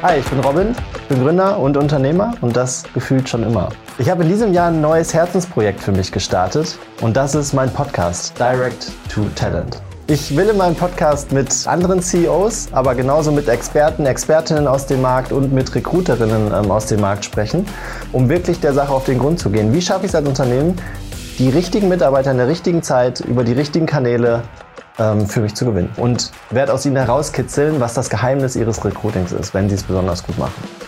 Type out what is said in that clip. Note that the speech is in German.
Hi, ich bin Robin, bin Gründer und Unternehmer und das gefühlt schon immer. Ich habe in diesem Jahr ein neues Herzensprojekt für mich gestartet und das ist mein Podcast Direct to Talent. Ich will in meinem Podcast mit anderen CEOs, aber genauso mit Experten, Expertinnen aus dem Markt und mit Recruiterinnen ähm, aus dem Markt sprechen, um wirklich der Sache auf den Grund zu gehen. Wie schaffe ich es als Unternehmen, die richtigen Mitarbeiter in der richtigen Zeit über die richtigen Kanäle für mich zu gewinnen. Und werde aus ihnen herauskitzeln, was das Geheimnis ihres Recruitings ist, wenn sie es besonders gut machen.